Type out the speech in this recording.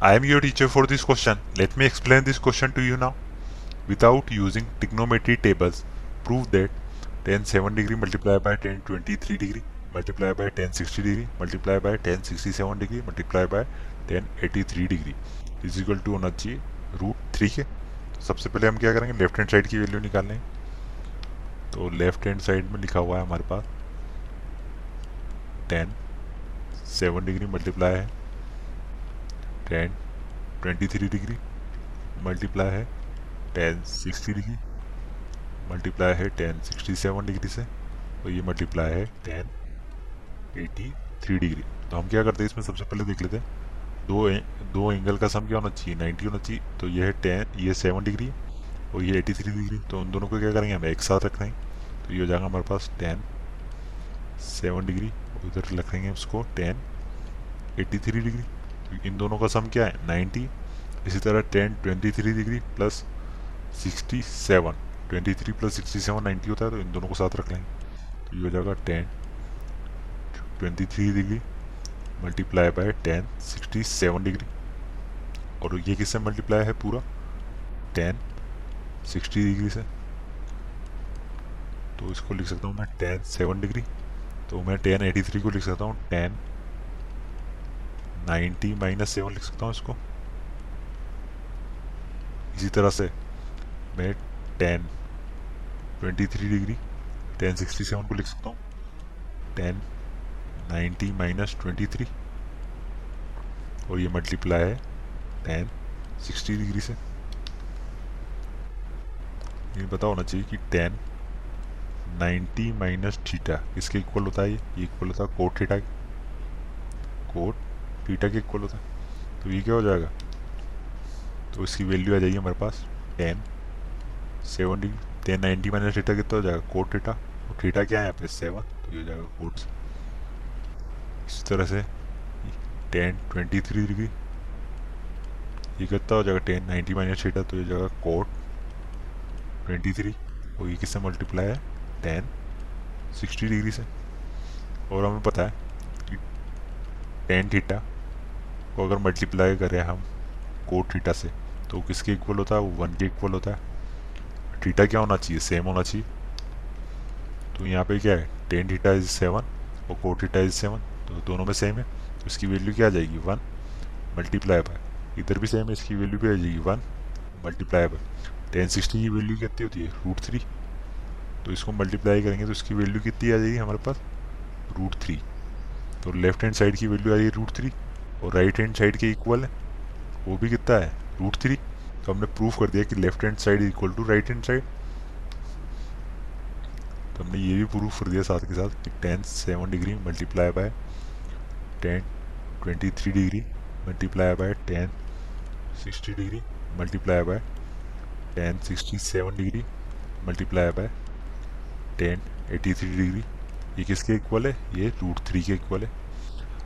I am your teacher for this question. Let me explain this question to you now. Without using trigonometry tables, prove that tan 7 degree multiplied by tan 23 degree multiplied by tan 60 degree multiplied by tan 67 degree multiplied by tan 83 degree is equal to होना चाहिए root three के तो सबसे पहले हम क्या करेंगे left hand side की वैल्यू निकालेंगे तो लेफ़्ट हैंड साइड में लिखा हुआ है हमारे पास टेन सेवन डिग्री मल्टीप्लाई है tan twenty three degree multiply है टेन सिक्सटी डिग्री मल्टीप्लाई है टेन सिक्सटी सेवन डिग्री से और ये मल्टीप्लाई है टेन एटी थ्री डिग्री तो हम क्या करते हैं इसमें सबसे पहले देख लेते हैं दो ए, दो एंगल का सम क्या होना चाहिए नाइन्टी होना चाहिए तो ये है टेन ये सेवन डिग्री और ये एटी थ्री डिग्री तो उन दोनों को क्या करेंगे हम एक साथ रख देंगे तो ये हो जाएगा हमारे पास टेन सेवन डिग्री उधर रखेंगे उसको टेन एट्टी थ्री डिग्री इन दोनों का सम क्या है? नाइन्टी, इसी तरह tan, twenty three degree plus sixty seven. Twenty three plus sixty seven, ninety होता है तो इन दोनों को साथ रख लेंगे। तो ये हो जाएगा tan. Twenty three degree multiply by tan, sixty seven degree. और ये किससे मल्टीप्लाई है पूरा? टेन, सिक्सटी डिग्री से। तो इसको लिख सकता हूँ मैं, टेन सेवन डिग्री। तो मैं टेन एटी थ्री को लिख सकता हूँ, टेन नाइन्टी माइनस सेवन लिख सकता हूँ इसको। इसी तरह से मैं tan, twenty three degree, tan sixty seven को लिख सकता हूँ। Tan, ninety minus twenty three, और ये मल्टीप्लाई है टेन सिक्सटी डिग्री से। ये पता होना चाहिए कि टेन नाइन्टी माइनस थीटा इसके इक्वल होता है? ये इक्वल होता है कोट थीटा कोट थीटा के इक्वल होता है तो ये क्या हो जाएगा? तो इसकी वैल्यू आ जाएगी हमारे पास tan seven degree tan ninety minus theta कितना हो जाएगा? कोट थीटा और थीटा क्या है यहाँ पे? सेवन तो ये हो जाएगा कोट इसी तरह से टेन ट्वेंटी थ्री डिग्री ये कितना हो जाएगा? टेन नाइन्टी माइनस थीटा तो ये हो जाएगा कोट ट्वेंटी थ्री और ये किससे मल्टीप्लाई है? टेन सिक्सटी डिग्री से। और हमें पता है टेन थीटा को अगर मल्टीप्लाई करें हम कोट थीटा से तो किसके इक्वल होता है? वो वन के इक्वल होता है। थीटा क्या होना चाहिए? सेम होना चाहिए। तो यहाँ पे क्या है? टेन थीटा इज़ सेवन और कोट थीटा इज़ सेवन तो दोनों में सेम है। इसकी वैल्यू क्या आ जाएगी? वन मल्टीप्लाई बाय इधर भी सेम है, इसकी वैल्यू भी आ जाएगी one multiply by tan sixty की वैल्यू कितनी होती है? रूट थ्री तो इसको मल्टीप्लाई करेंगे तो इसकी वैल्यू कितनी आ जाएगी हमारे पास? रूट थ्री तो लेफ़्ट हैंड साइड की वैल्यू आ जाएगी रूट थ्री और राइट हैंड साइड के इक्वल है। वो भी कितना है? रूट थ्री तो हमने प्रूफ कर दिया कि left hand side equal to right hand side तो हमने ये भी प्रूफ कर दिया साथ के साथ कि tan seven degree multiply by tan twenty three degree multiply by tan sixty degree multiply by tan sixty seven degree multiply by tan eighty three degree ये किसके इक्वल है? ये रूट थ्री के इक्वल है।